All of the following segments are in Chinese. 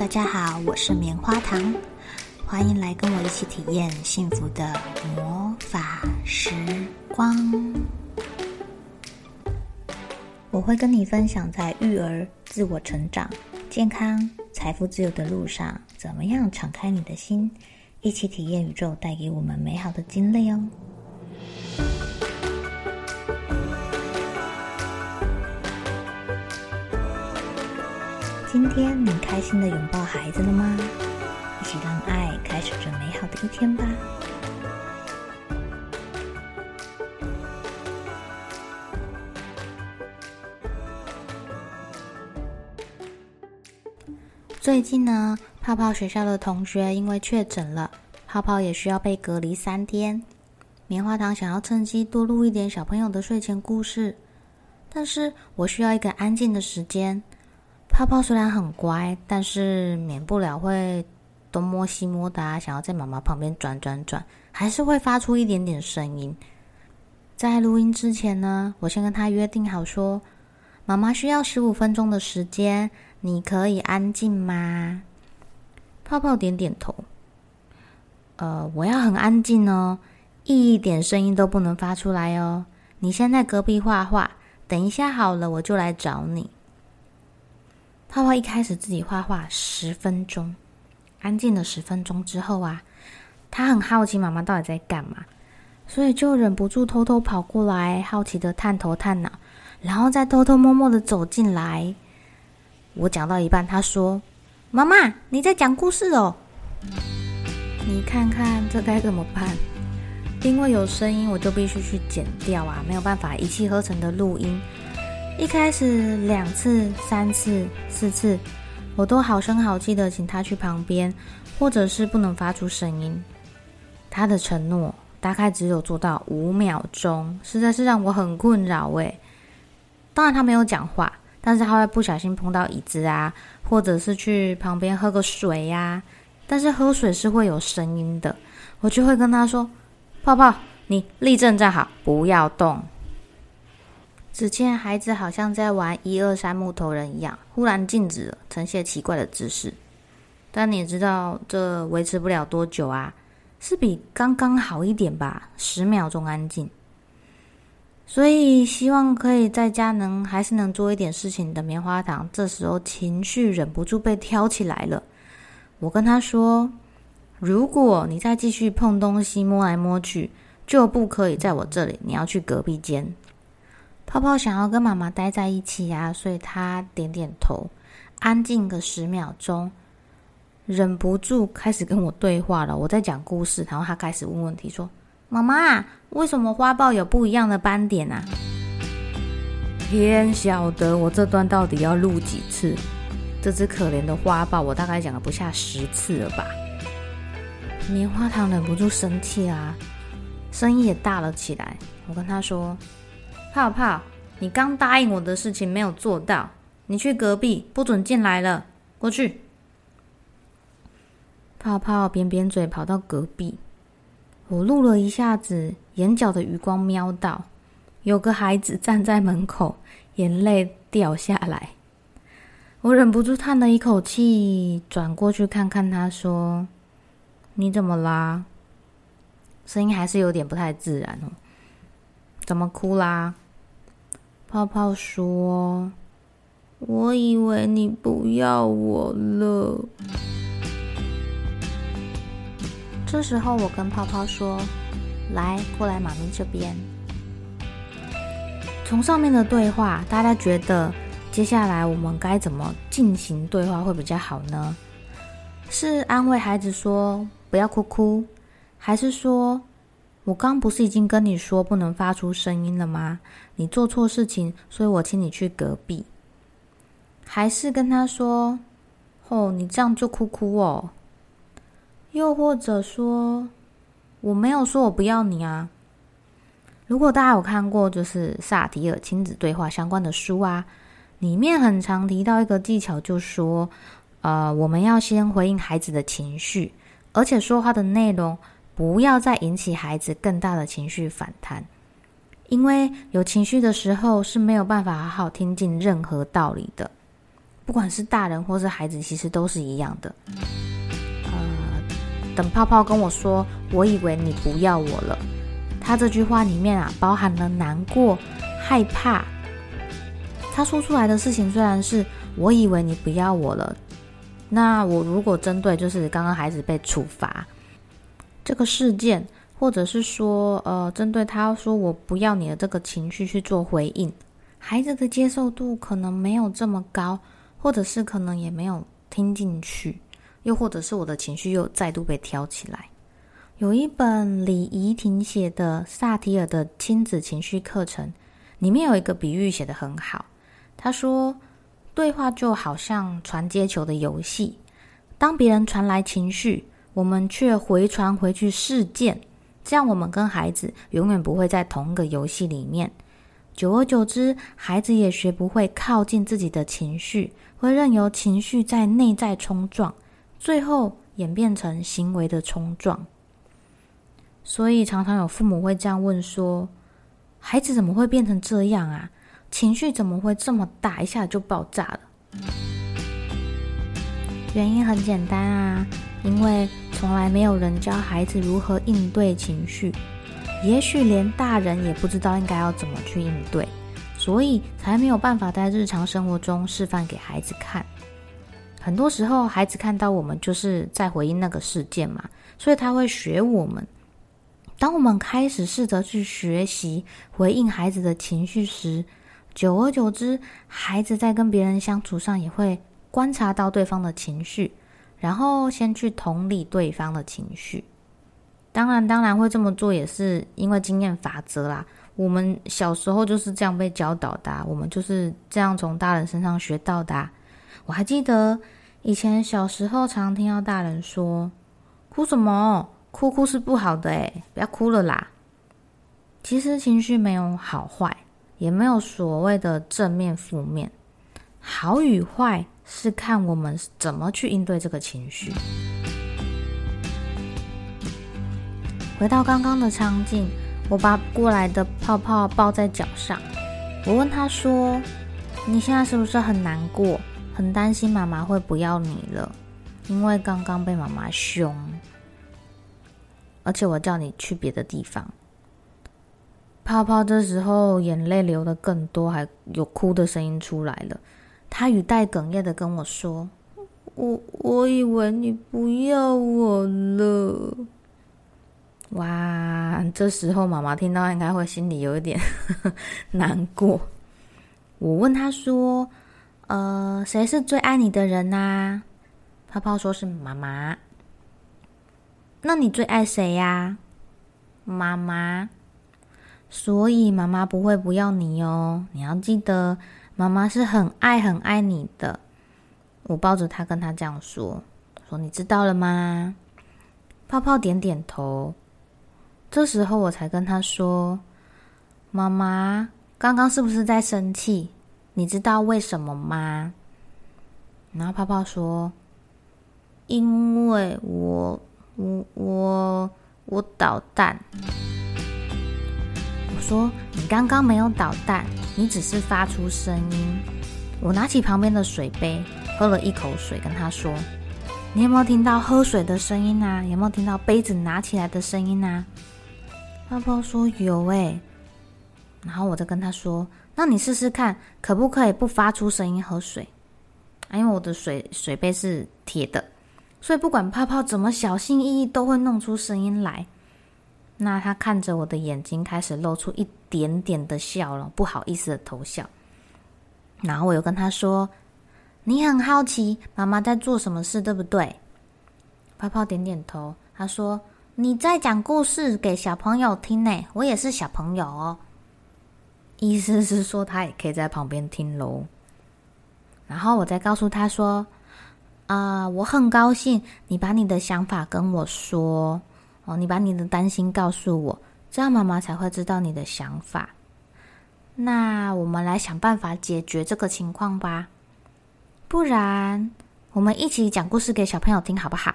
大家好，我是棉花糖，欢迎来跟我一起体验幸福的魔法时光。我会跟你分享在育儿、自我成长、健康、财富自由的路上，怎么样敞开你的心，一起体验宇宙带给我们美好的经历哦。今天你开心的拥抱孩子了吗？一起让爱开始这美好的一天吧。最近呢，泡泡学校的同学因为确诊了，泡泡也需要被隔离三天。棉花糖想要趁机多录一点小朋友的睡前故事，但是我需要一个安静的时间。泡泡虽然很乖，但是免不了会东摸西摸的，想要在妈妈旁边转转转，还是会发出一点点声音。在录音之前呢，我先跟他约定好说，妈妈需要十五分钟的时间，你可以安静吗？泡泡点点头。呃，我要很安静哦，一点声音都不能发出来哦。你先在隔壁画画，等一下好了，我就来找你。泡泡一开始自己画画十分钟，安静了十分钟之后啊，他很好奇妈妈到底在干嘛，所以就忍不住偷偷跑过来，好奇的探头探脑，然后再偷偷摸摸的走进来。我讲到一半，他说：“妈妈，你在讲故事哦。”你看看这该怎么办？因为有声音，我就必须去剪掉啊，没有办法一气呵成的录音。一开始两次、三次、四次，我都好声好气的请他去旁边，或者是不能发出声音。他的承诺大概只有做到五秒钟，实在是让我很困扰诶。当然他没有讲话，但是他会不小心碰到椅子啊，或者是去旁边喝个水呀。但是喝水是会有声音的，我就会跟他说：“泡泡，你立正站好，不要动。”只见孩子好像在玩一二三木头人一样，忽然静止了，呈现奇怪的姿势。但你也知道，这维持不了多久啊，是比刚刚好一点吧，十秒钟安静。所以希望可以在家能还是能做一点事情的棉花糖，这时候情绪忍不住被挑起来了。我跟他说：“如果你再继续碰东西、摸来摸去，就不可以在我这里，你要去隔壁间。”泡泡想要跟妈妈待在一起呀，所以他点点头，安静个十秒钟，忍不住开始跟我对话了。我在讲故事，然后他开始问问题，说：“妈妈，为什么花豹有不一样的斑点啊？”天晓得我这段到底要录几次？这只可怜的花豹，我大概讲了不下十次了吧。棉花糖忍不住生气啊，声音也大了起来。我跟他说。泡泡，你刚答应我的事情没有做到，你去隔壁不准进来了，过去。泡泡扁扁嘴跑到隔壁，我录了一下子，眼角的余光瞄到有个孩子站在门口，眼泪掉下来，我忍不住叹了一口气，转过去看看他，说：“你怎么啦？”声音还是有点不太自然哦。怎么哭啦？泡泡说：“我以为你不要我了。”这时候，我跟泡泡说：“来，过来妈咪这边。”从上面的对话，大家觉得接下来我们该怎么进行对话会比较好呢？是安慰孩子说“不要哭哭”，还是说？我刚不是已经跟你说不能发出声音了吗？你做错事情，所以我请你去隔壁。还是跟他说：“哦，你这样就哭哭哦。”又或者说：“我没有说我不要你啊。”如果大家有看过就是萨提尔亲子对话相关的书啊，里面很常提到一个技巧，就说：“呃，我们要先回应孩子的情绪，而且说话的内容。”不要再引起孩子更大的情绪反弹，因为有情绪的时候是没有办法好好听进任何道理的。不管是大人或是孩子，其实都是一样的。呃，等泡泡跟我说，我以为你不要我了。他这句话里面啊，包含了难过、害怕。他说出来的事情虽然是我以为你不要我了，那我如果针对就是刚刚孩子被处罚这个事件，或者是说呃，针对他说我不要你的这个情绪去做回应，孩子的接受度可能没有这么高，或者是可能也没有听进去，又或者是我的情绪又再度被挑起来。有一本李怡婷写的萨提尔的亲子情绪课程，里面有一个比喻写得很好。他说：“对话就好像传接球的游戏，当别人传来情绪，我们却回传回去事件，这样我们跟孩子永远不会在同一个游戏里面。久而久之，孩子也学不会靠近自己的情绪，会任由情绪在内在冲撞，最后演变成行为的冲撞。所以，常常有父母会这样问说：‘孩子怎么会变成这样啊？’”情绪怎么会这么大，一下就爆炸了？原因很简单啊，因为从来没有人教孩子如何应对情绪，也许连大人也不知道应该要怎么去应对，所以才没有办法在日常生活中示范给孩子看。很多时候，孩子看到我们就是在回应那个事件嘛，所以他会学我们。当我们开始试着去学习回应孩子的情绪时，久而久之，孩子在跟别人相处上也会观察到对方的情绪，然后先去同理对方的情绪。当然，当然会这么做也是因为经验法则啦。我们小时候就是这样被教导的，我们就是这样从大人身上学到的。我还记得以前小时候常听到大人说：“哭什么？哭哭是不好的，诶，不要哭了啦。”其实情绪没有好坏。也没有所谓的正面负面，好与坏是看我们怎么去应对这个情绪。回到刚刚的场景，我把过来的泡泡抱在脚上，我问他说：“你现在是不是很难过，很担心妈妈会不要你了？因为刚刚被妈妈凶，而且我叫你去别的地方。”泡泡这时候眼泪流的更多，还有哭的声音出来了。他语带哽咽的跟我说：“我我以为你不要我了。”哇！这时候妈妈听到应该会心里有一点 难过。我问他说：“呃，谁是最爱你的人呐？”泡泡说是妈妈。那你最爱谁呀？妈妈。所以妈妈不会不要你哦，你要记得，妈妈是很爱很爱你的。我抱着他跟他这样说：“说你知道了吗？”泡泡点点头。这时候我才跟他说：“妈妈刚刚是不是在生气？你知道为什么吗？”然后泡泡说：“因为我我我我捣蛋。”说你刚刚没有捣蛋，你只是发出声音。我拿起旁边的水杯，喝了一口水，跟他说：“你有没有听到喝水的声音啊？有没有听到杯子拿起来的声音啊？”泡泡说：“有诶。”然后我再跟他说：“那你试试看，可不可以不发出声音喝水？因为我的水水杯是铁的，所以不管泡泡怎么小心翼翼，都会弄出声音来。”那他看着我的眼睛，开始露出一点点的笑容，不好意思的偷笑。然后我又跟他说：“你很好奇妈妈在做什么事，对不对？”泡泡点点头。他说：“你在讲故事给小朋友听呢，我也是小朋友哦。”意思是说他也可以在旁边听喽。然后我再告诉他说：“啊，我很高兴你把你的想法跟我说。”哦，你把你的担心告诉我，这样妈妈才会知道你的想法。那我们来想办法解决这个情况吧。不然，我们一起讲故事给小朋友听，好不好？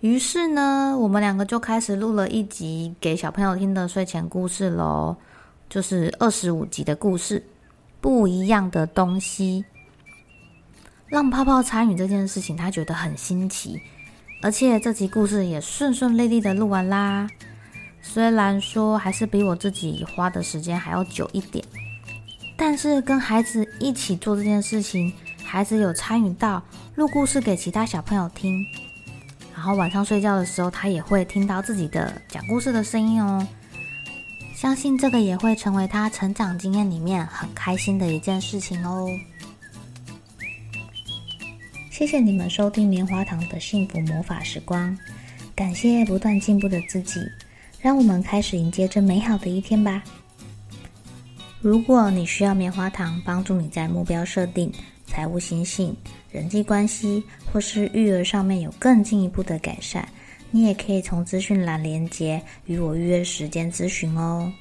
于是呢，我们两个就开始录了一集给小朋友听的睡前故事喽，就是二十五集的故事，不一样的东西。让泡泡参与这件事情，他觉得很新奇。而且这集故事也顺顺利利的录完啦。虽然说还是比我自己花的时间还要久一点，但是跟孩子一起做这件事情，孩子有参与到录故事给其他小朋友听，然后晚上睡觉的时候，他也会听到自己的讲故事的声音哦。相信这个也会成为他成长经验里面很开心的一件事情哦。谢谢你们收听棉花糖的幸福魔法时光，感谢不断进步的自己。让我们开始迎接这美好的一天吧。如果你需要棉花糖帮助你在目标设定、财务心性、人际关系或是育儿上面有更进一步的改善，你也可以从资讯栏连接与我预约时间咨询哦。